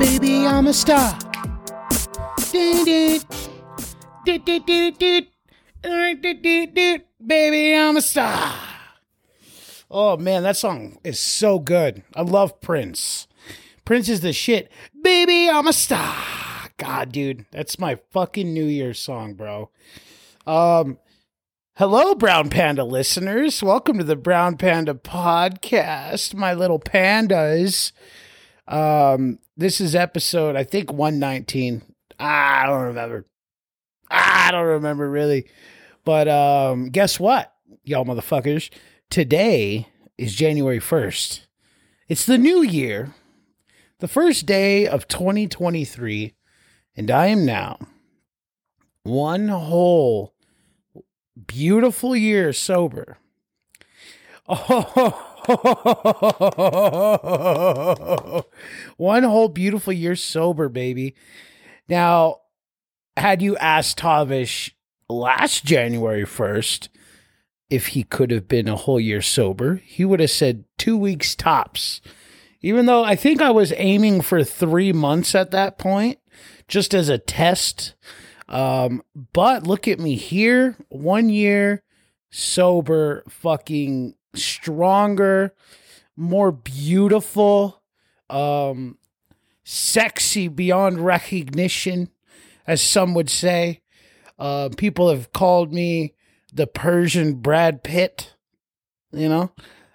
Baby, I'm a star. Baby, I'm a star. Oh man, that song is so good. I love Prince. Prince is the shit. Baby, I'm a star. God, dude, that's my fucking New Year's song, bro. Um, hello, Brown Panda listeners. Welcome to the Brown Panda podcast, my little pandas. Um, this is episode, I think, 119. I don't remember. I don't remember really. But um, guess what, y'all motherfuckers? Today is January 1st. It's the new year, the first day of 2023, and I am now one whole beautiful year sober. Oh, one whole beautiful year sober, baby. Now, had you asked Tavish last January 1st if he could have been a whole year sober, he would have said two weeks tops. Even though I think I was aiming for three months at that point, just as a test. Um, but look at me here, one year sober, fucking stronger, more beautiful, um, sexy beyond recognition, as some would say. Uh, people have called me the Persian Brad Pitt, you know?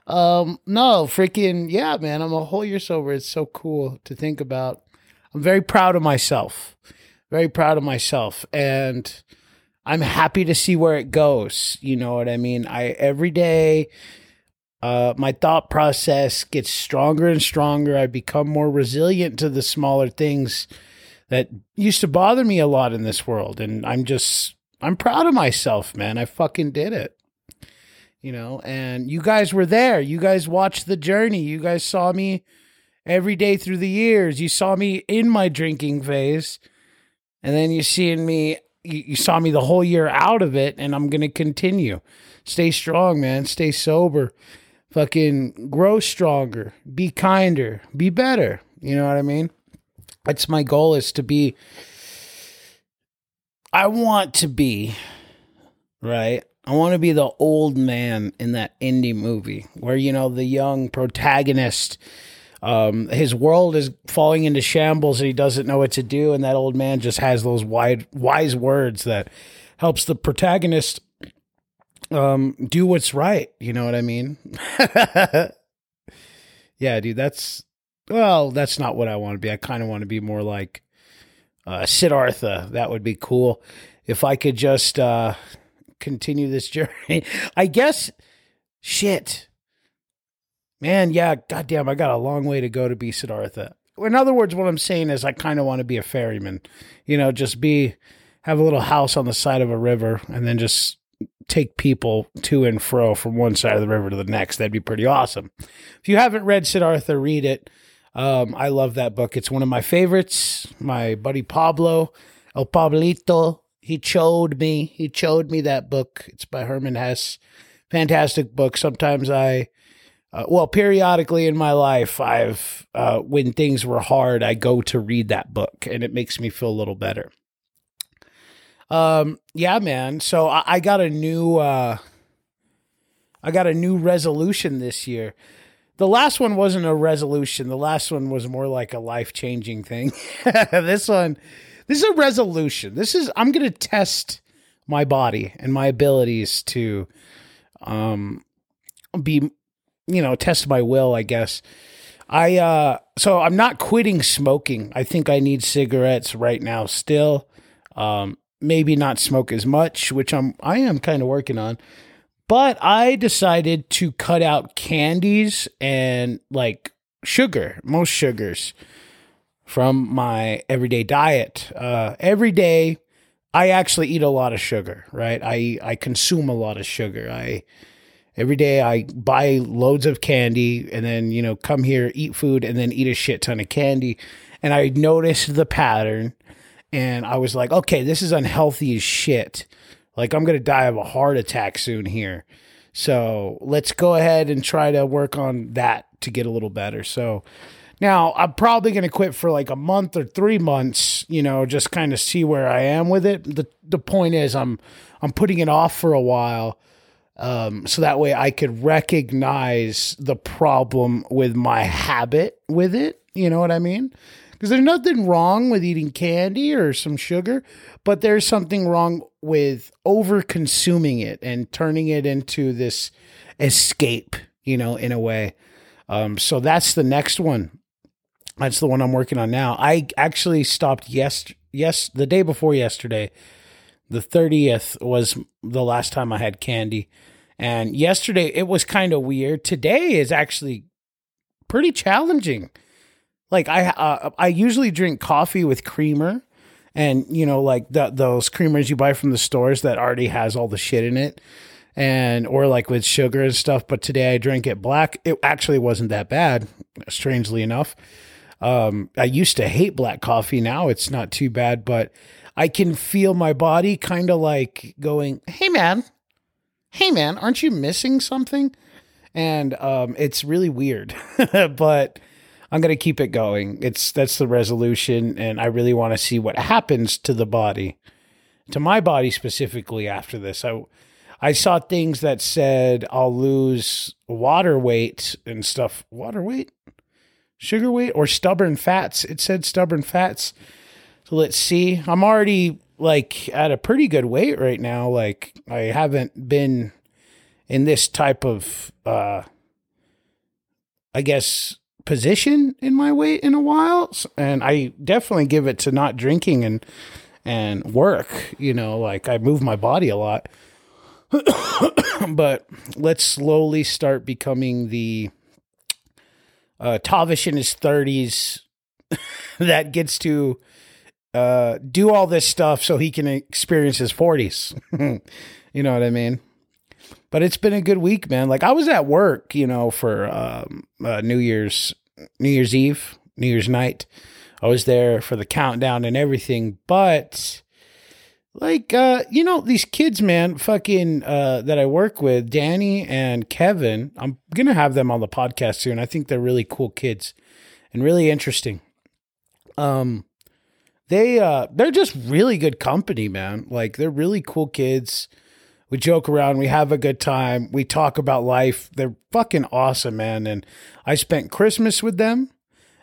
Um, no, freaking, yeah, man, I'm a whole year sober. It's so cool to think about. I'm very proud of myself. Very proud of myself. And I'm happy to see where it goes. You know what I mean? I, every day, uh, my thought process gets stronger and stronger. I become more resilient to the smaller things that used to bother me a lot in this world. And I'm just, I'm proud of myself, man. I fucking did it. You know, and you guys were there. You guys watched the journey. You guys saw me every day through the years. You saw me in my drinking phase. And then you seeing me, you, you saw me the whole year out of it. And I'm going to continue. Stay strong, man. Stay sober. Fucking grow stronger. Be kinder. Be better. You know what I mean? That's my goal is to be I want to be right. I want to be the old man in that indie movie where you know the young protagonist um, his world is falling into shambles and he doesn't know what to do and that old man just has those wide wise words that helps the protagonist um, do what's right, you know what I mean? yeah, dude, that's well, that's not what I want to be. I kind of want to be more like uh, Siddhartha. That would be cool if I could just uh, continue this journey. I guess, shit, man. Yeah, goddamn, I got a long way to go to be Siddhartha. In other words, what I'm saying is, I kind of want to be a ferryman. You know, just be have a little house on the side of a river, and then just take people to and fro from one side of the river to the next. That'd be pretty awesome. If you haven't read Siddhartha, read it. Um, I love that book. It's one of my favorites. My buddy Pablo, El Pablito, he showed me. He showed me that book. It's by Hermann Hesse. Fantastic book. Sometimes I, uh, well, periodically in my life, I've uh, when things were hard, I go to read that book, and it makes me feel a little better. Um, yeah, man. So I, I got a new, uh, I got a new resolution this year. The last one wasn't a resolution. The last one was more like a life changing thing. this one, this is a resolution. This is, I'm to test my body and my abilities to, um, be, you know, test my will, I guess. I, uh, so I'm not quitting smoking. I think I need cigarettes right now still. Um, maybe not smoke as much, which I'm, I am kind of working on. But I decided to cut out candies and like sugar, most sugars from my everyday diet. Uh, every day, I actually eat a lot of sugar, right? I, I consume a lot of sugar. I every day I buy loads of candy and then, you know, come here, eat food, and then eat a shit ton of candy. And I noticed the pattern and I was like, okay, this is unhealthy as shit. Like I'm going to die of a heart attack soon here. So let's go ahead and try to work on that to get a little better. So Now, I'm probably going to quit for like a month or 3 months, you know, just kind of see where I am with it. The the point is I'm I'm putting it off for a while. Um, so that way I could recognize the problem with my habit with it. You know what I mean? Because there's nothing wrong with eating candy or some sugar, but there's something wrong with over consuming it and turning it into this escape, you know, in a way. Um, so that's the next one. That's the one I'm working on now. I actually stopped yes yes the day before yesterday. The 30th was the last time I had candy. And yesterday it was kind of weird. Today is actually pretty challenging. Like I uh, I usually drink coffee with creamer and you know like the, those creamers you buy from the stores that already has all the shit in it and or like with sugar and stuff. But today i drank it black. It actually wasn't that bad strangely enough. Um, i used to hate black coffee. Now it's not too bad but i can feel my body kind of like going hey man. Hey man. Aren't you missing something? And um, it's really weird. But I'm going to keep it going. It's that's the resolution and I really want to see what happens to the body. To my body specifically after this. I I saw things that said I'll lose water weight and stuff. Water weight? Sugar weight or stubborn fats. It said stubborn fats. So let's see. I'm already like at a pretty good weight right now. Like I haven't been in this type of uh I guess position in my weight in a while, and I definitely give it to not drinking and and work. You know, like I move my body a lot. but let's slowly start becoming the uh, Tavish in his thirties that gets to uh, do all this stuff so he can experience his forties. you know what I mean? But it's been a good week, man. Like I was at work, you know, for um, uh, New Year's New Year's Eve, New Year's night. I was there for the countdown and everything, but like uh, you know, these kids, man, fucking uh, that I work with, Danny and Kevin. I'm gonna have them on the podcast soon. I think they're really cool kids and really interesting. Um, they uh, they're just really good company, man. Like they're really cool kids we joke around, we have a good time, we talk about life. They're fucking awesome, man. And I spent Christmas with them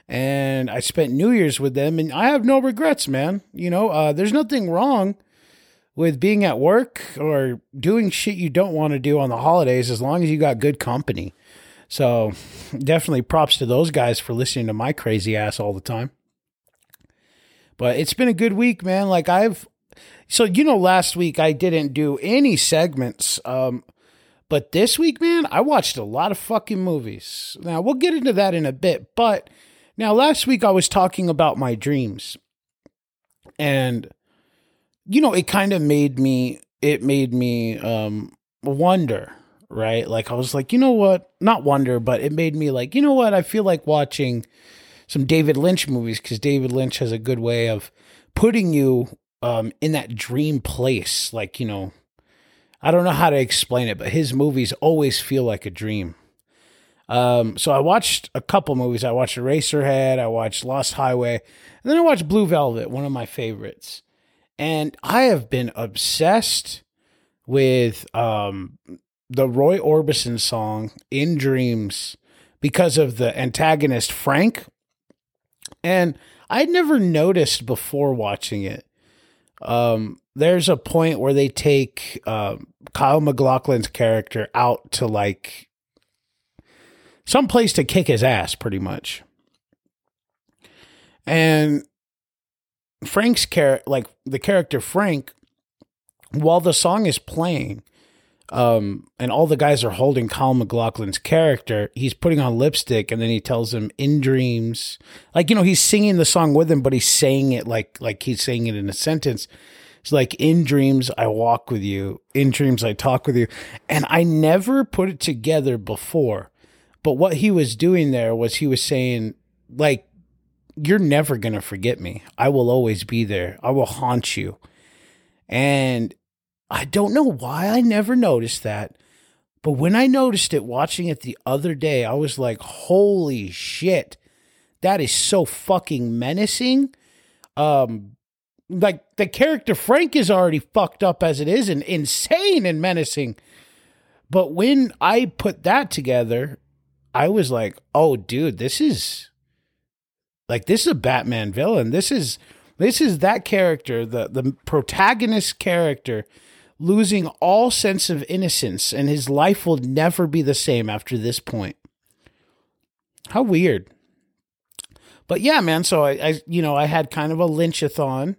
and I spent New Year's with them, and I have no regrets, man. You know, uh, there's nothing wrong with being at work or doing shit you don't want to do on the holidays as long as you got good company. So, definitely props to those guys for listening to my crazy ass all the time. But it's been a good week, man. Like I've so you know, last week I didn't do any segments. Um, but this week, man, I watched a lot of fucking movies. Now we'll get into that in a bit. But now last week I was talking about my dreams, and you know, it kind of made me. It made me um, wonder, right? Like I was like, you know what? Not wonder, but it made me like, you know what? I feel like watching some David Lynch movies because David Lynch has a good way of putting you um, in that dream place. Like, you know, I don't know how to explain it, but his movies always feel like a dream. Um, so I watched a couple movies. I watched Eraserhead, I watched Lost Highway, and then I watched Blue Velvet, one of my favorites. And I have been obsessed with um, the Roy Orbison song In Dreams because of the antagonist Frank. And I'd never noticed before watching it um, there's a point where they take uh, Kyle MacLachlan's character out to like some place to kick his ass, pretty much. And Frank's character, like the character Frank, while the song is playing, um, and all the guys are holding Kyle MacLachlan's character, he's putting on lipstick, and then he tells him in dreams, like you know, he's singing the song with him, but he's saying it like like he's saying it in a sentence. It's like in dreams I walk with you, in dreams I talk with you, and I never put it together before. But what he was doing there was he was saying like you're never going to forget me. I will always be there. I will haunt you. And I don't know why I never noticed that. But when I noticed it watching it the other day, I was like, holy shit. that is so fucking menacing. Um, like the character Frank is already fucked up as it is and insane and menacing. But when I put that together, I was like, oh, dude, this is like this is a Batman villain. This is this is that character, the the protagonist character losing all sense of innocence and his life will never be the same after this point. How weird. But yeah, man, so I, I you know, I had kind of a lynchathon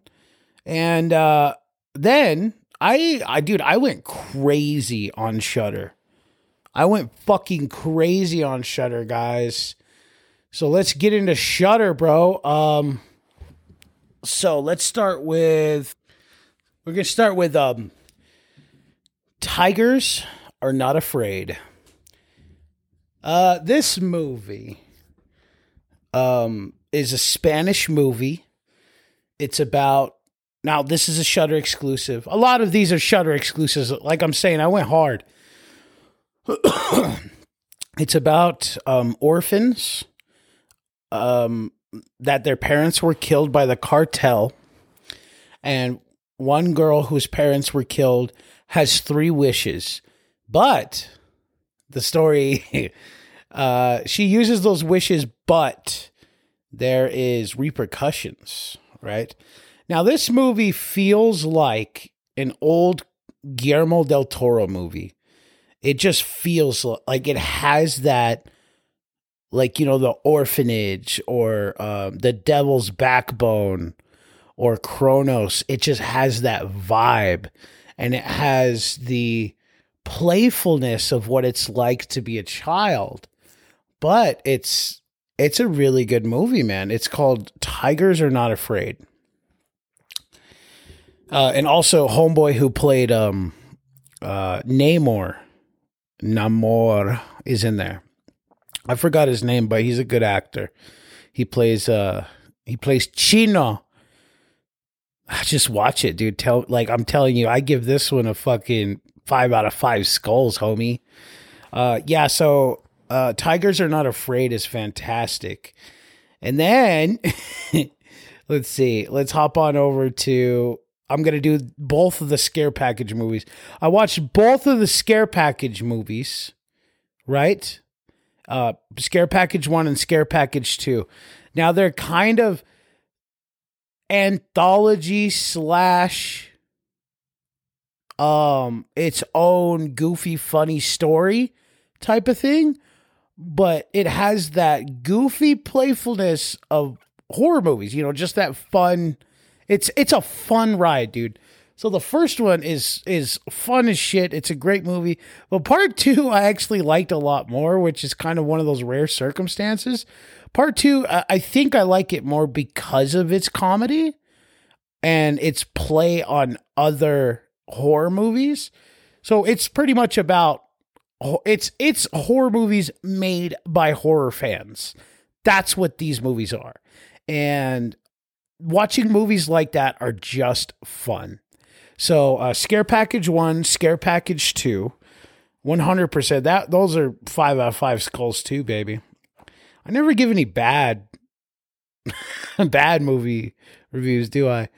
and uh then I I dude, I went crazy on Shudder. I went fucking crazy on Shudder, guys. So let's get into Shudder, bro. Um so let's start with we're gonna start with um Tigers are not afraid. Uh this movie um is a Spanish movie. It's about now this is a Shudder exclusive. A lot of these are Shudder exclusives. Like I'm saying, I went hard. it's about um, orphans um, that their parents were killed by the cartel, and one girl whose parents were killed has three wishes, but the story uh, she uses those wishes, but there is repercussions, right? Now, this movie feels like an old Guillermo del Toro movie. It just feels like it has that, like, you know, the orphanage or um, the devil's backbone or Cronos. It just has that vibe and it has the playfulness of what it's like to be a child. But it's it's a really good movie, man. It's called Tigers Are Not Afraid. Uh, and also homeboy who played um uh Namor Namor is in there. I forgot his name, but he's a good actor. He plays uh he plays Chino. Just watch it, dude. Tell like I'm telling you, I give this one a fucking five out of five skulls, homie. Uh yeah, so uh Tigers Are Not Afraid is fantastic. And then let's see, let's hop on over to I'm to do both of the scare package movies. I watched both of the scare package movies, right? Uh, scare package one and scare package two. Now they're kind of anthology slash um its own goofy funny story type of thing but it has that goofy playfulness of horror movies you know just that fun it's it's a fun ride, dude. So the first one is is fun as shit. It's a great movie. But part two, I actually liked a lot more, which is kind of one of those rare circumstances. Part two, I think I like it more because of its comedy and its play on other horror movies. So it's pretty much about it's it's horror movies made by horror fans. That's what these movies are. And watching movies like that are just fun. So, uh, Scare Package 1, Scare Package 2, 100%. That those are 5 out of 5 skulls too, baby. I never give any bad bad movie reviews, do I?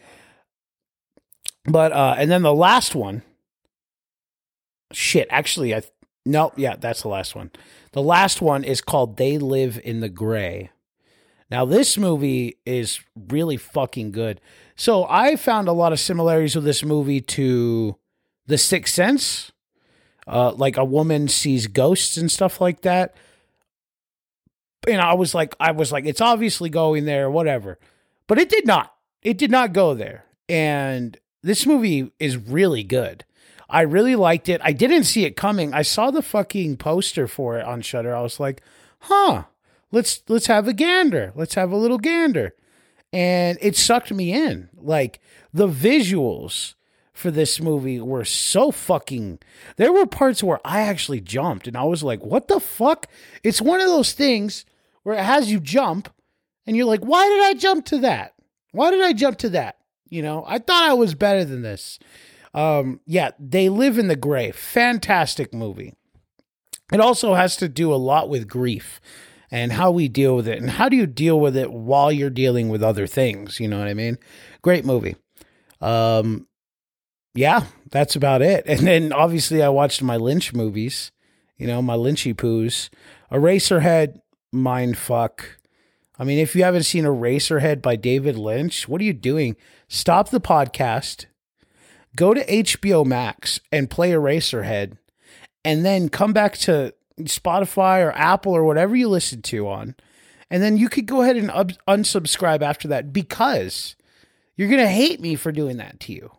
But uh and then the last one shit, actually I no, yeah, that's the last one. The last one is called They Live in the Gray. Now, this movie is really fucking good. So I found a lot of similarities with this movie to The Sixth Sense. Uh, like a woman sees ghosts and stuff like that. And I was like, I was like, it's obviously going there, whatever. But it did not. It did not go there. And this movie is really good. I really liked it. I didn't see it coming. I saw the fucking poster for it on Shudder. I was like, huh let's let's have a gander. Let's have a little gander. And it sucked me in. Like the visuals for this movie were so fucking there were parts where I actually jumped and I was like, what the fuck? It's one of those things where it has you jump and you're like, why did I jump to that? Why did I jump to that? You know, I thought I was better than this. Um, yeah, they live in the gray. Fantastic movie. It also has to do a lot with grief and how we deal with it and how do you deal with it while you're dealing with other things you know what i mean great movie um yeah that's about it and then obviously i watched my lynch movies you know my lynchy poos eraserhead mind fuck i mean if you haven't seen eraserhead by david lynch what are you doing stop the podcast go to hbo max and play eraserhead and then come back to Spotify or Apple or whatever you listen to on. And then you could go ahead andub- unsubscribe after that because you're going to hate me for doing that to you.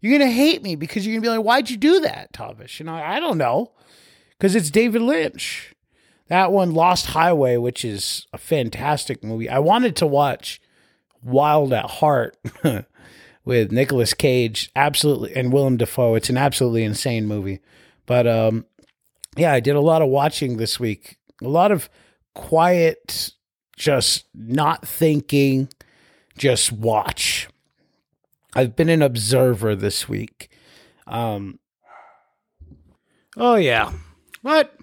You're going to hate me because you're going to be like, why'd you do that, Tavish? And I, I don't know. Because it's David Lynch. That one, Lost Highway, which is a fantastic movie. I wanted to watch Wild at Heart with Nicolas Cage, absolutely, and Willem Dafoe. It's an absolutely insane movie. But um, yeah, I did a lot of watching this week. A lot of quiet, just not thinking, just watch. I've been an observer this week. Um, oh yeah, what?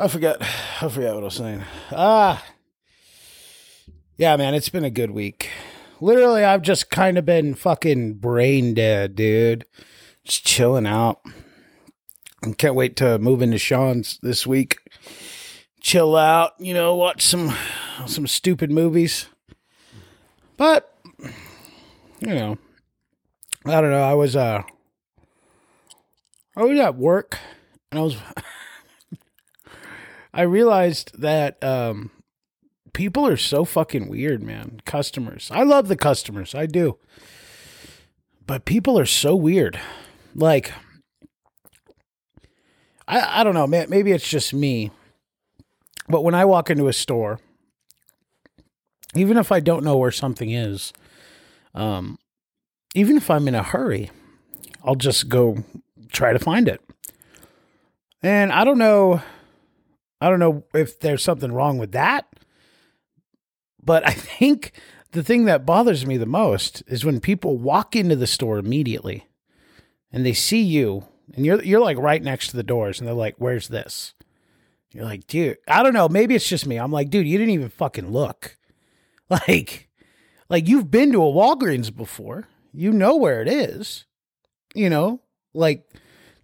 I forgot. I forgot what I was saying. Ah, yeah, man, it's been a good week. Literally, I've just kind of been fucking brain dead, dude. Just chilling out. I can't wait to move into Sean's this week. Chill out, you know, watch some some stupid movies. But you know, I don't know. I was uh I was at work and I was I realized that um people are so fucking weird, man. Customers. I love the customers. I do. But people are so weird. Like I, I don't know, maybe it's just me. But when I walk into a store, even if I don't know where something is, um, even if I'm in a hurry, I'll just go try to find it. And I don't know, I don't know if there's something wrong with that, but I think the thing that bothers me the most is when people walk into the store immediately and they see you and you're you're like right next to the doors, and they're like, "Where's this?" You're like, dude, I don't know. Maybe it's just me. I'm like, dude, you didn't even fucking look. Like, like you've been to a Walgreens before. You know where it is. You know, like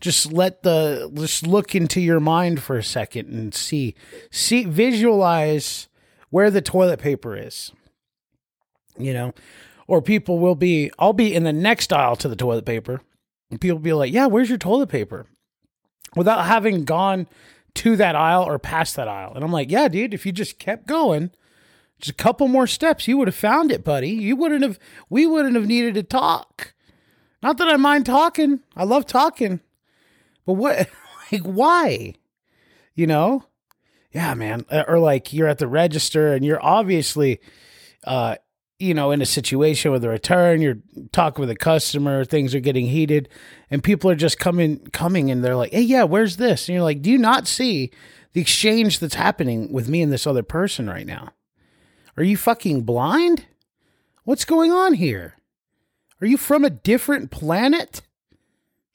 just let the just look into your mind for a second and see see visualize where the toilet paper is. You know, or people will be I'll be in the next aisle to the toilet paper and people be like, "Yeah, where's your toilet paper?" Without having gone to that aisle or past that aisle. And I'm like, "Yeah, dude, if you just kept going, just a couple more steps, you would have found it, buddy. You wouldn't have we wouldn't have needed to talk. Not that I mind talking. I love talking. But what like why? You know? Yeah, man. Uh, or like you're at the register and you're obviously uh you know, in a situation with a return, you're talking with a customer, things are getting heated, and people are just coming coming and they're like, Hey, yeah, where's this? And you're like, Do you not see the exchange that's happening with me and this other person right now? Are you fucking blind? What's going on here? Are you from a different planet?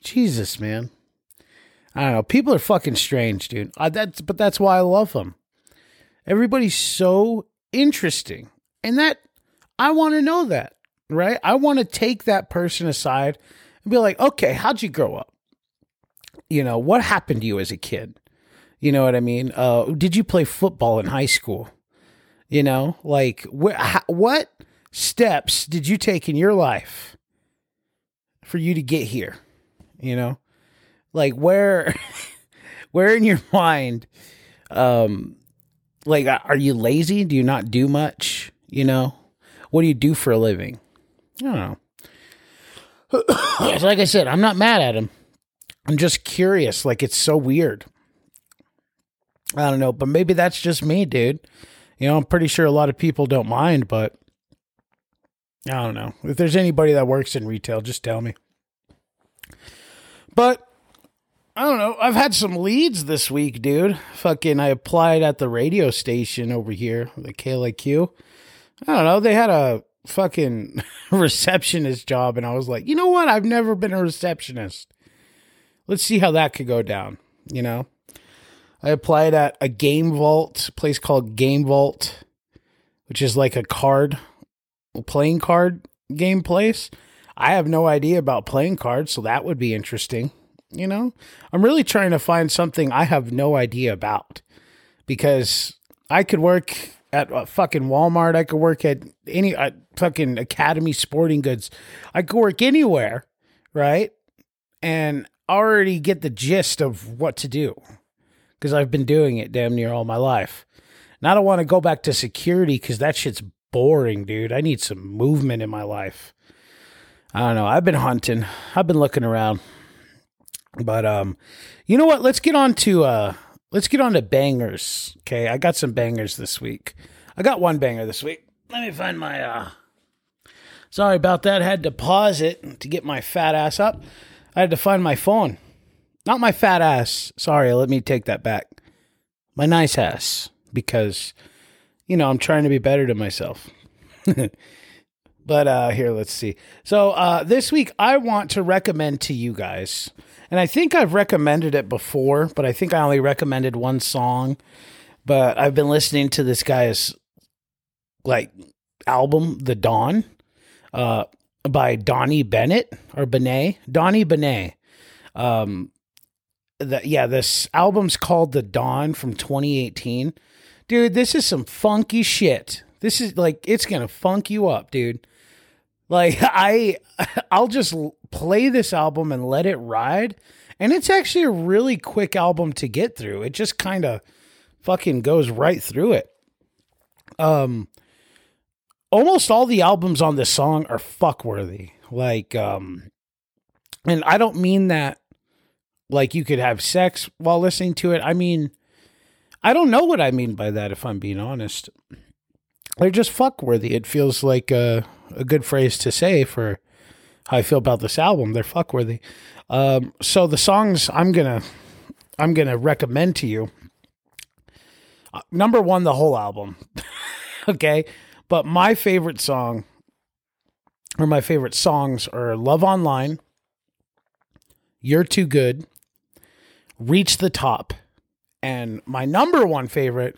Jesus, man. I don't know. People are fucking strange, dude. Uh, that's but that's why I love them. Everybody's so interesting, and that I want to know that, right? I want to take that person aside and be like, okay, how'd you grow up? You know, what happened to you as a kid? You know what I mean? Uh, did you play football in high school? You know, like wh- how, what steps did you take in your life for you to get here? You know, like where, where in your mind, um, like are you lazy? Do you not do much? You know, what do you do for a living? I don't know. like I said, I'm not mad at him. I'm just curious. Like it's so weird. I don't know, but maybe that's just me, dude. You know, I'm pretty sure a lot of people don't mind, but I don't know. If there's anybody that works in retail, just tell me. But I don't know. I've had some leads this week, dude. Fucking, I applied at the radio station over here, the KLAQ. I don't know. They had a fucking receptionist job, and I was like, you know what? I've never been a receptionist. Let's see how that could go down. You know, I applied at a game vault place called Game Vault, which is like a card, playing card game place. I have no idea about playing cards, so that would be interesting. You know, I'm really trying to find something I have no idea about because I could work at a fucking Walmart. I could work at any uh, fucking Academy Sporting Goods. I could work anywhere, right? And already get the gist of what to do because I've been doing it damn near all my life. And I don't want to go back to security because that shit's boring, dude. I need some movement in my life. I don't know. I've been hunting. I've been looking around. But um, you know what? Let's get on to uh let's get on to bangers. Okay, I got some bangers this week. I got one banger this week. Let me find my uh Sorry about that. I had to pause it to get my fat ass up. I had to find my phone. Not my fat ass. Sorry, let me take that back. My nice ass because you know, I'm trying to be better to myself. but uh here, let's see. So, uh this week I want to recommend to you guys and I think I've recommended it before, but I think I only recommended one song. But I've been listening to this guy's like album, The Don, uh, by Donnie Bennett or Benet, Donny Benét. Um, the, yeah, this album's called The Don from 2018. Dude, this is some funky shit. This is like it's gonna funk you up, dude. Like I I'll just play this album and let it ride. And it's actually a really quick album to get through. It just kind of fucking goes right through it. Um almost all the albums on this song are fuckworthy. Like um and I don't mean that like you could have sex while listening to it. I mean I don't know what I mean by that if I'm being honest. They're just fuckworthy. It feels like a a good phrase to say for how I feel about this album. They're fuckworthy. Um, so the songs I'm gonna I'm gonna recommend to you. Uh, number one, the whole album. okay, but my favorite song or my favorite songs are "Love Online," "You're Too Good," "Reach the Top," and my number one favorite,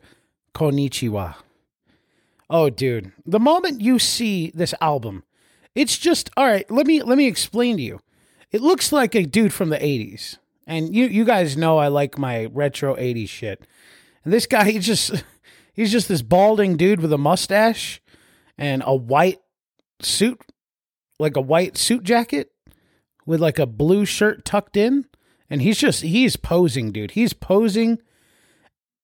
"Konnichiwa." Oh, dude. The moment you see this album, it's just all right, let me let me explain to you. It looks like a dude from the 80s. And you you guys know I like my retro 80s shit. And this guy he's just he's just this balding dude with a mustache and a white suit like a white suit jacket with like a blue shirt tucked in and he's just he's posing dude he's posing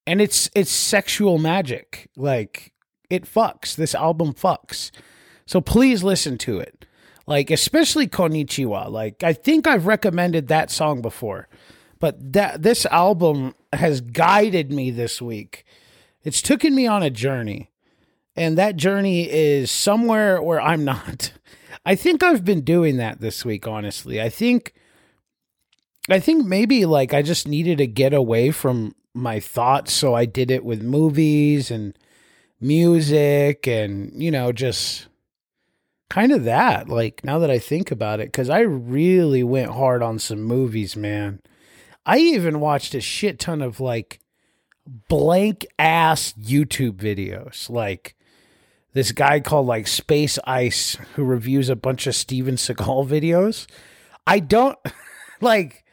and it's it's sexual magic like it fucks. This album fucks. So please listen to it. Like, especially Konnichiwa. Like, I think I've recommended that song before, but that this album has guided me this week. It's taken me on a journey, and that journey is somewhere where I'm not. I think I've been doing that this week, honestly. I think I think maybe like I just needed to get away from my thoughts, so I did it with movies and music and, you know, just kind of that. Like now that I think about it, because I really went hard on some movies, man. I even watched a shit ton of like blank ass YouTube videos. Like this guy called like Space Ice who reviews a bunch of Steven Seagal videos. I don't like,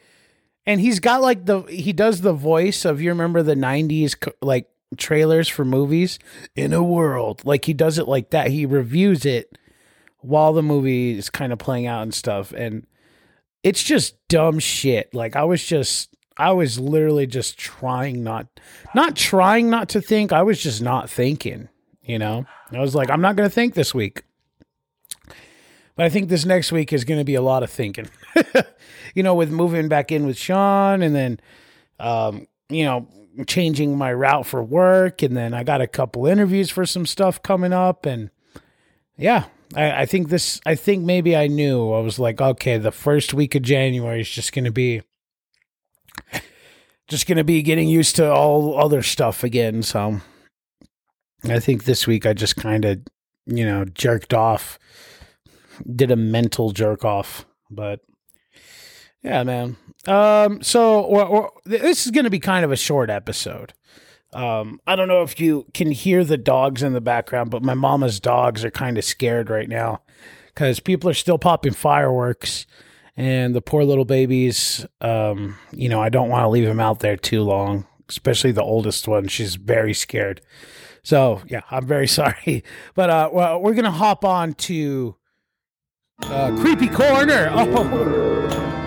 and he's got like the, he does the voice of, you remember the 90s like trailers for movies in a world. Like he does it like that. He reviews it while the movie is kind of playing out and stuff. And it's just dumb shit. Like I was just I was literally just trying not not trying not to think. I was just not thinking, you know? I was like, I'm not gonna think this week. But I think this next week is gonna be a lot of thinking. you know, with moving back in with Sean and then um, you know, changing my route for work, and then I got a couple interviews for some stuff coming up, and yeah, I, I think this. I think maybe I knew. I was like, okay, the first week of January is just going to be just to be getting used to all other stuff again. So I think this week I just kind of, you know, jerked off, did a mental jerk off. But Yeah, man. Um, so or, this is going to be kind of a short episode. Um, I don't know if you can hear the dogs in the background, but my mama's dogs are kind of scared right now because people are still popping fireworks, and the poor little babies. Um, you know, I don't want to leave them out there too long, especially the oldest one. She's very scared. So yeah, I'm very sorry, but uh, well, we're gonna hop on to uh, creepy corner. Oh,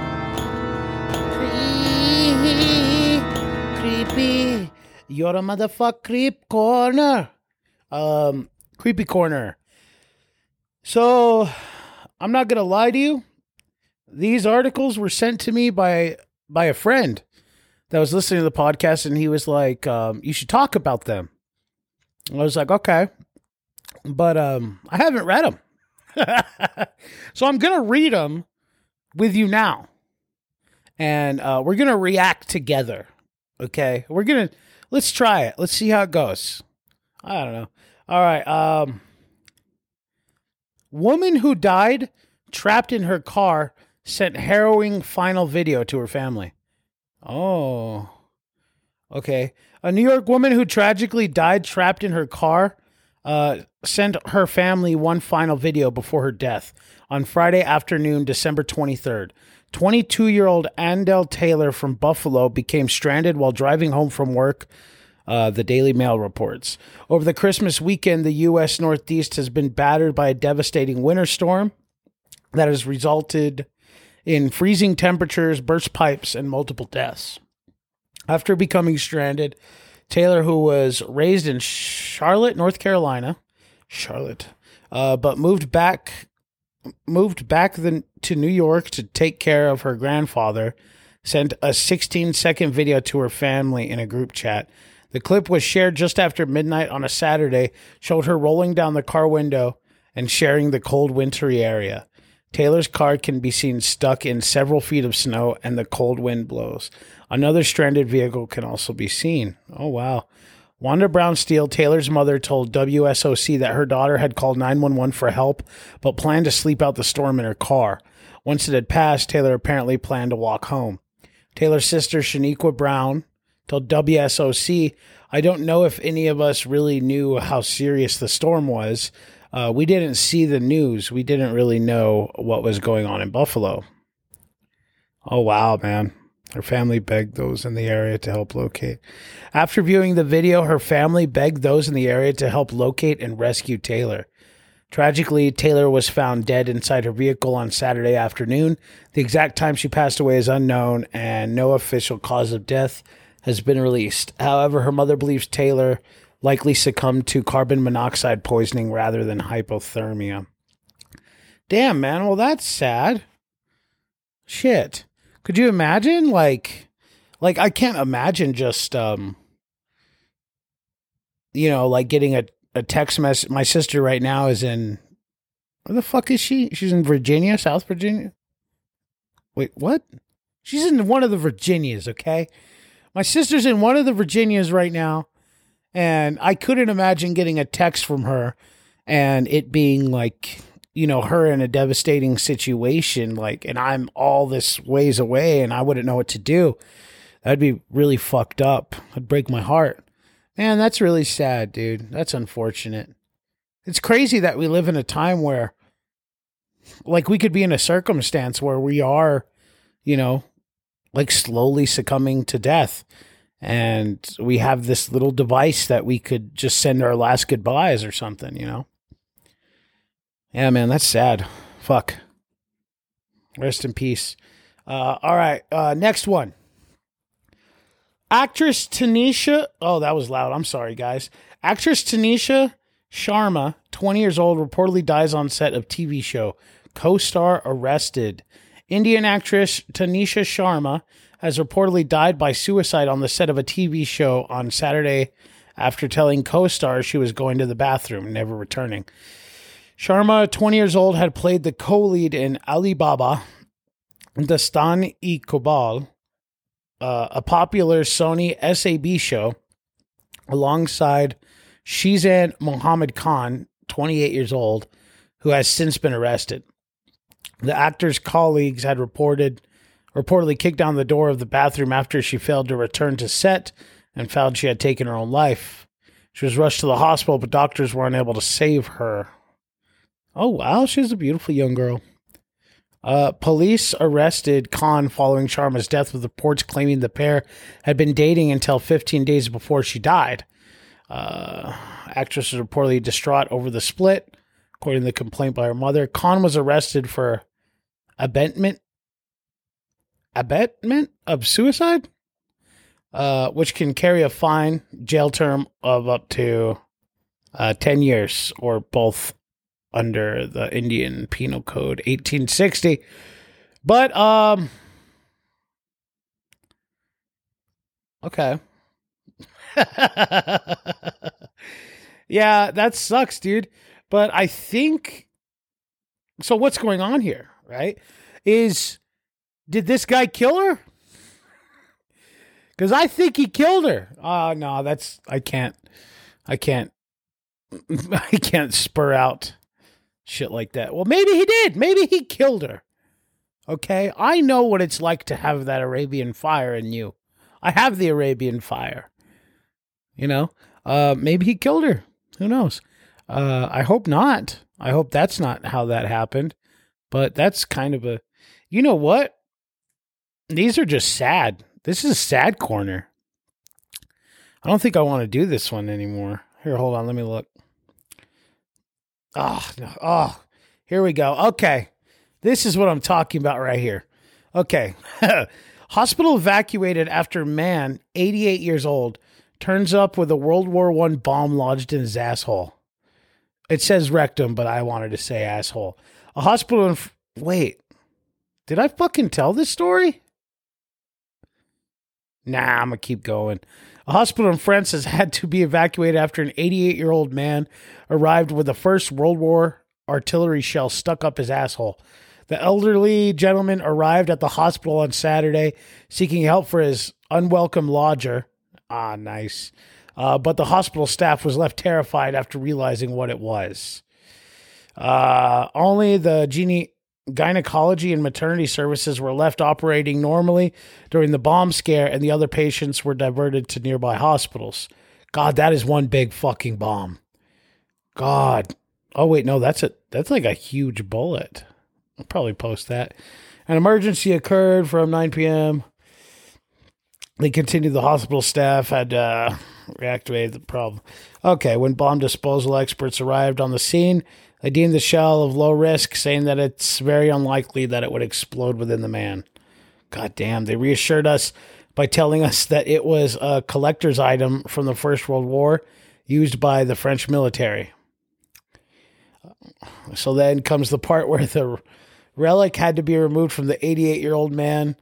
creepy. You're a motherfucker creep corner. Um, creepy corner. So, I'm not gonna lie to you. These articles were sent to me by by a friend that was listening to the podcast, and he was like, um, "You should talk about them." I was like, "Okay," but um, I haven't read them, so I'm gonna read them with you now, and uh, we're gonna react together. Okay, we're gonna let's try it. Let's see how it goes. I don't know. All right. Um, woman who died trapped in her car sent harrowing final video to her family. Oh. Okay. A New York woman who tragically died trapped in her car uh, sent her family one final video before her death on Friday afternoon, December 23rd. 22 year old Anndel Taylor from Buffalo became stranded while driving home from work. Uh, the Daily Mail reports. Over the Christmas weekend, the U.S. Northeast has been battered by a devastating winter storm that has resulted in freezing temperatures, burst pipes, and multiple deaths. After becoming stranded, Taylor, who was raised in Charlotte, North Carolina, Charlotte, uh, but moved back moved back the, to New York to take care of her grandfather, sent a 16 second video to her family in a group chat. The clip was shared just after midnight on a Saturday, showed her rolling down the car window and sharing the cold, wintry area. Taylor's car can be seen stuck in several feet of snow and the cold wind blows. Another stranded vehicle can also be seen. Oh, wow. Wanda Brown Steele, Taylor's mother, told WSOC that her daughter had called 911 for help, but planned to sleep out the storm in her car. Once it had passed, Taylor apparently planned to walk home. Taylor's sister, Shaniqua Brown, told WSOC, I don't know if any of us really knew how serious the storm was. Uh, we didn't see the news. We didn't really know what was going on in Buffalo. Oh, wow, man. Her family begged those in the area to help locate. After viewing the video, her family begged those in the area to help locate and rescue Taylor. Tragically, Taylor was found dead inside her vehicle on Saturday afternoon. The exact time she passed away is unknown, and no official cause of death has been released. However, her mother believes Taylor likely succumbed to carbon monoxide poisoning rather than hypothermia. Damn, man. Well, that's sad. Shit. Could you imagine like like I can't imagine just um you know, like getting a, a text message. My sister right now is in where the fuck is she? She's in Virginia, South Virginia. Wait, what? She's in one of the Virginias, okay? My sister's in one of the Virginias right now, and I couldn't imagine getting a text from her and it being like you know, her in a devastating situation, like, and I'm all this ways away and I wouldn't know what to do. That'd be really fucked up. It'd break my heart. Man, that's really sad, dude. That's unfortunate. It's crazy that we live in a time where, like, we could be in a circumstance where we are, you know, like slowly succumbing to death. And we have this little device that we could just send our last goodbyes or something, you know? Yeah, man, that's sad. Fuck. Rest in peace. Uh, all right, uh, next one. Actress Tanisha. Oh, that was loud. I'm sorry, guys. Actress Tanisha Sharma, 20 years old, reportedly dies on set of TV show. Co-star arrested. Indian actress Tanisha Sharma has reportedly died by suicide on the set of a TV show on Saturday after telling co-stars she was going to the bathroom, never returning. Sharma, 20 years old, had played the co lead in Alibaba, Dastan e Kobal, uh, a popular Sony SAB show, alongside Sheezan Mohammed Khan, 28 years old, who has since been arrested. The actor's colleagues had reported reportedly kicked down the door of the bathroom after she failed to return to set and found she had taken her own life. She was rushed to the hospital, but doctors were unable to save her. Oh, wow. She's a beautiful young girl. Uh, police arrested Khan following Sharma's death, with reports claiming the pair had been dating until 15 days before she died. Uh, actress was reportedly distraught over the split, according to the complaint by her mother. Khan was arrested for abetment, abetment of suicide, uh, which can carry a fine, jail term of up to uh, 10 years, or both under the Indian Penal Code 1860. But um okay. yeah, that sucks, dude. But I think so what's going on here, right? Is did this guy kill her? Cuz I think he killed her. Oh no, that's I can't I can't I can't spur out shit like that. Well, maybe he did. Maybe he killed her. Okay? I know what it's like to have that Arabian fire in you. I have the Arabian fire. You know? Uh maybe he killed her. Who knows? Uh I hope not. I hope that's not how that happened. But that's kind of a You know what? These are just sad. This is a sad corner. I don't think I want to do this one anymore. Here, hold on, let me look. Oh, no. oh, here we go. Okay. This is what I'm talking about right here. Okay. Hospital evacuated after man, 88 years old, turns up with a World War One bomb lodged in his asshole. It says rectum, but I wanted to say asshole. A hospital in. Wait. Did I fucking tell this story? Nah, I'm going to keep going. A hospital in France has had to be evacuated after an 88 year old man arrived with the first World War artillery shell stuck up his asshole. The elderly gentleman arrived at the hospital on Saturday seeking help for his unwelcome lodger. Ah, nice. Uh, but the hospital staff was left terrified after realizing what it was. Uh, only the genie gynecology and maternity services were left operating normally during the bomb scare, and the other patients were diverted to nearby hospitals. God, that is one big fucking bomb. God. Oh wait, no, that's a that's like a huge bullet. I'll probably post that. An emergency occurred from 9 p.m. They continued. The hospital staff had uh, reactivated the problem. Okay, when bomb disposal experts arrived on the scene, they deemed the shell of low risk, saying that it's very unlikely that it would explode within the man. God damn, they reassured us by telling us that it was a collector's item from the First World War used by the French military. So then comes the part where the relic had to be removed from the 88 year old man.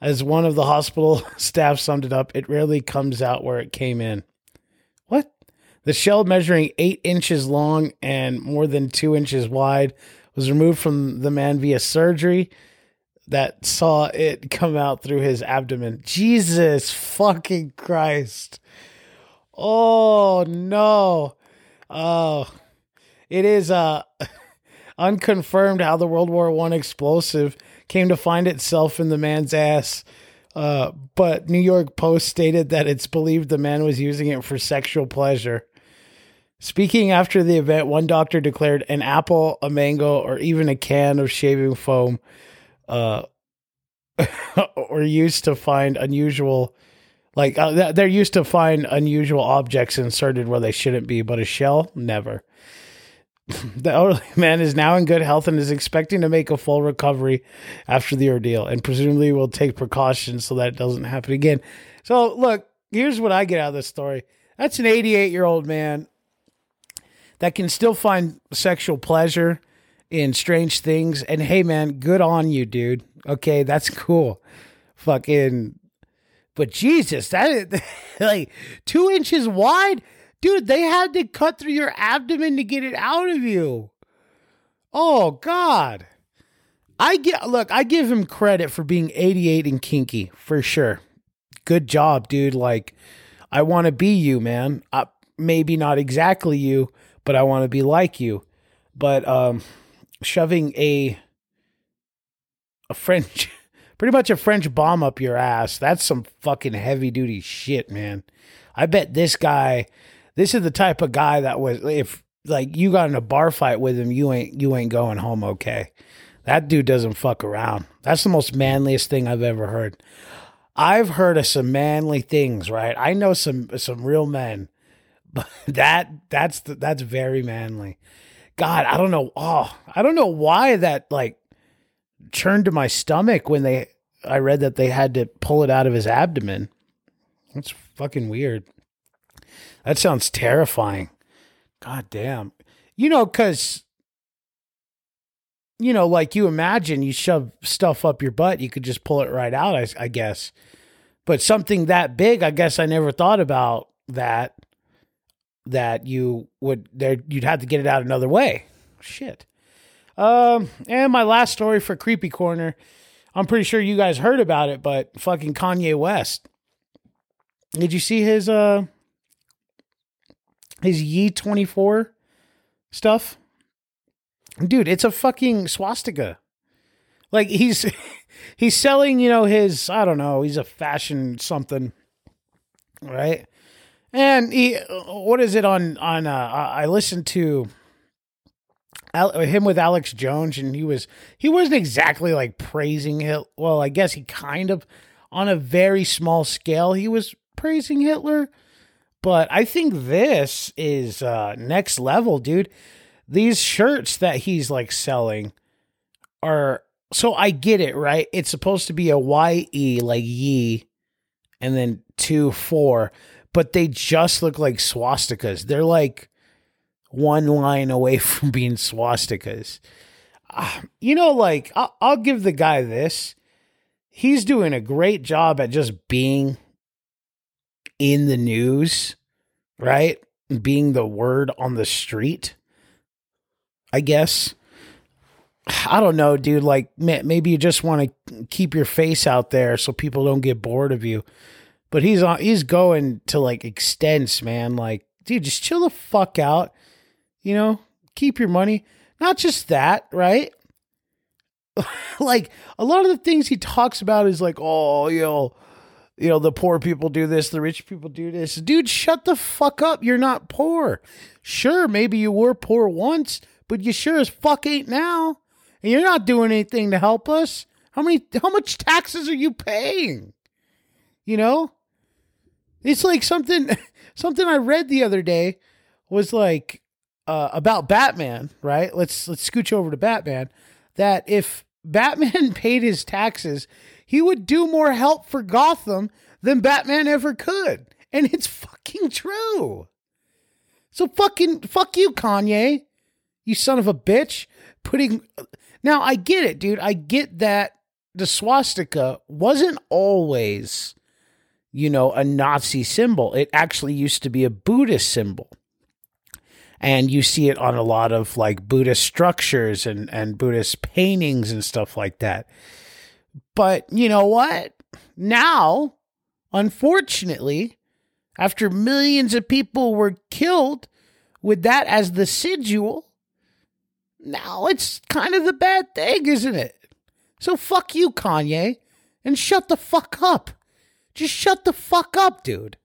As one of the hospital staff summed it up, it rarely comes out where it came in. The shell, measuring eight inches long and more than two inches wide, was removed from the man via surgery that saw it come out through his abdomen. Jesus fucking Christ. Oh no. Oh. It is uh unconfirmed how the World War One explosive came to find itself in the man's ass. Uh, but New York Post stated that it's believed the man was using it for sexual pleasure. Speaking after the event, one doctor declared an apple, a mango, or even a can of shaving foam uh, or used to find unusual, like uh, they're used to find unusual objects inserted where they shouldn't be, but a shell, never. the elderly man is now in good health and is expecting to make a full recovery after the ordeal and presumably will take precautions so that it doesn't happen again. So, look, here's what I get out of this story. That's an 88 year old man that can still find sexual pleasure in strange things. And hey, man, good on you, dude. Okay, that's cool. Fucking, but Jesus, that is like two inches wide, dude. They had to cut through your abdomen to get it out of you. Oh God. I get look, I give him credit for being 88 and kinky for sure. Good job, dude. Like, I want to be you, man. Uh, maybe not exactly you, but I want to be like you. But um, shoving a a French pretty much a French bomb up your ass. That's some fucking heavy duty shit, man. I bet this guy, this is the type of guy that was if like you got in a bar fight with him, you ain't you ain't going home okay. That dude doesn't fuck around. That's the most manliest thing I've ever heard. I've heard of some manly things, right? I know some some real men, but that that's that's very manly. God, I don't know. Oh, I don't know why that like churned to my stomach when they I read that they had to pull it out of his abdomen. That's fucking weird. That sounds terrifying. God damn. You know, cuz you know, like you imagine you shove stuff up your butt, you could just pull it right out, I, I guess. But something that big, I guess I never thought about that. That you would there, you'd have to get it out another way. Shit. Um, and my last story for Creepy Corner, I'm pretty sure you guys heard about it, but fucking Kanye West. Did you see his uh his Ye 24 stuff? Dude, it's a fucking swastika. Like he's he's selling, you know, his I don't know, he's a fashion something, right? And he, what is it on on? Uh, I listened to him with Alex Jones, and he was he wasn't exactly like praising Hitler. Well, I guess he kind of on a very small scale he was praising Hitler, but I think this is uh, next level, dude these shirts that he's like selling are so I get it, right? It's supposed to be a Y E like ye and then two four, but they just look like swastikas. They're like one line away from being swastikas. Uh, you know, like I'll, I'll give the guy this. He's doing a great job at just being in the news, right? Being the word on the street. I guess. I don't know, dude. Like, maybe you just want to keep your face out there so people don't get bored of you. But he's on. He's going to like extents, man. Like, dude, just chill the fuck out. You know, keep your money. Not just that, right? like a lot of the things he talks about is like, oh, you know, you know, the poor people do this, the rich people do this. Dude, shut the fuck up. You're not poor. Sure, maybe you were poor once, but you sure as fuck ain't now. And you're not doing anything to help us. How many how much taxes are you paying? You know? It's like something something I read the other day was like uh, about Batman, right? Let's let's scooch over to Batman. That if Batman paid his taxes, he would do more help for Gotham than Batman ever could. And it's fucking true. So fucking fuck you, Kanye you son of a bitch, putting. Now, I get it, dude. I get that the swastika wasn't always, you know, a Nazi symbol. It actually used to be a Buddhist symbol. And you see it on a lot of like Buddhist structures and, and Buddhist paintings and stuff like that. But you know what? Now, unfortunately, after millions of people were killed with that as the sigil, now it's kind of the bad thing, isn't it? So fuck you, Kanye, and shut the fuck up. Just shut the fuck up, dude.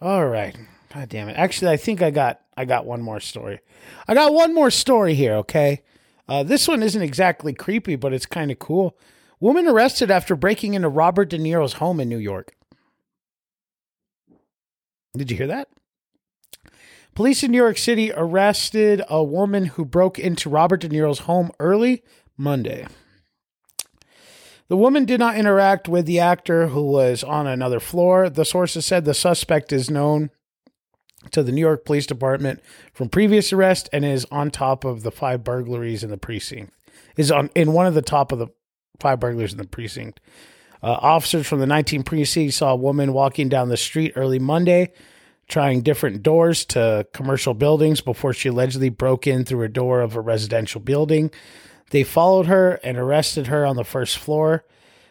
All right. God damn it. Actually, I think I got I got one more story. I got one more story here, okay? Uh, this one isn't exactly creepy, but it's kind of cool. Woman arrested after breaking into Robert De Niro's home in New York. Did you hear that? Police in New York City arrested a woman who broke into Robert De Niro's home early Monday. The woman did not interact with the actor who was on another floor. The sources said the suspect is known to the New York Police Department from previous arrest and is on top of the five burglaries in the precinct. Is on in one of the top of the five burglaries in the precinct. Uh, officers from the 19 precinct saw a woman walking down the street early Monday trying different doors to commercial buildings before she allegedly broke in through a door of a residential building. They followed her and arrested her on the first floor.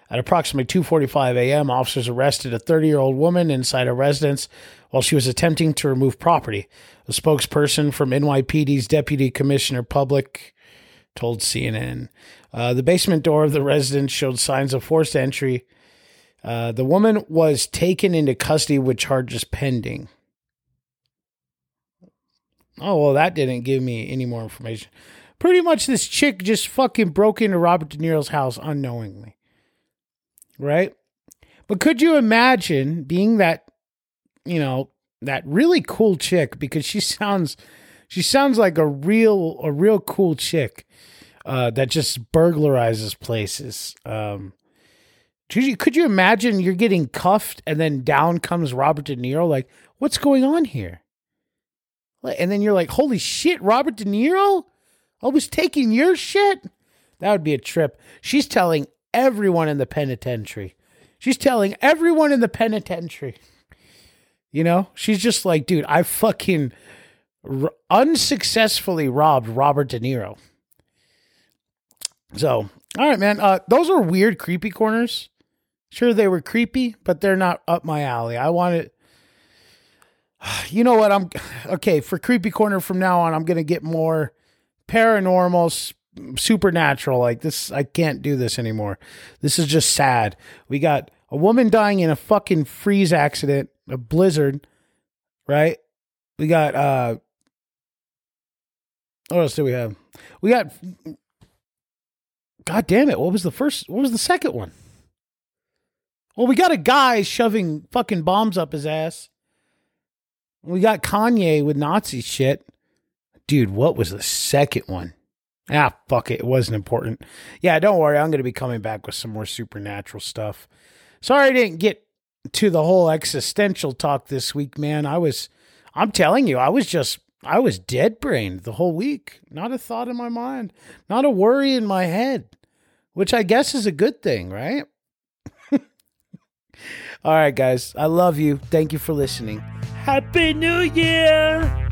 At approximately 2:45 a.m., officers arrested a 30-year-old woman inside a residence while she was attempting to remove property. A spokesperson from NYPD's Deputy Commissioner Public told CNN. Uh, the basement door of the residence showed signs of forced entry. Uh, the woman was taken into custody with charges pending. Oh, well, that didn't give me any more information. Pretty much, this chick just fucking broke into Robert De Niro's house unknowingly. Right? But could you imagine being that, you know, that really cool chick because she sounds she sounds like a real a real cool chick uh, that just burglarizes places. Um, could you, could you imagine you're getting cuffed and then down comes Robert De Niro? Like, what's going on here? And then you're like, holy shit, Robert De Niro? I was taking your shit? That would be a trip. She's telling everyone in the penitentiary. She's telling everyone in the penitentiary. You know, she's just like, dude, I fucking r- unsuccessfully robbed Robert De Niro. So, all right, man. Uh, those are weird, creepy corners. Sure, they were creepy, but they're not up my alley. I wanted. You know what? I'm okay for creepy corner from now on. I'm gonna get more paranormal, supernatural. Like this, I can't do this anymore. This is just sad. We got a woman dying in a fucking freeze accident, a blizzard, right? We got uh what else do we have? We got God damn it, what was the first what was the second one? Well, we got a guy shoving fucking bombs up his ass. We got Kanye with Nazi shit. Dude, what was the second one? Ah, fuck it. It wasn't important. Yeah, don't worry. I'm going to be coming back with some more supernatural stuff. Sorry I didn't get to the whole existential talk this week, man. I was, I'm telling you, I was just, I was dead brained the whole week. Not a thought in my mind, not a worry in my head, which I guess is a good thing, right? All right, guys. I love you. Thank you for listening. Happy New Year!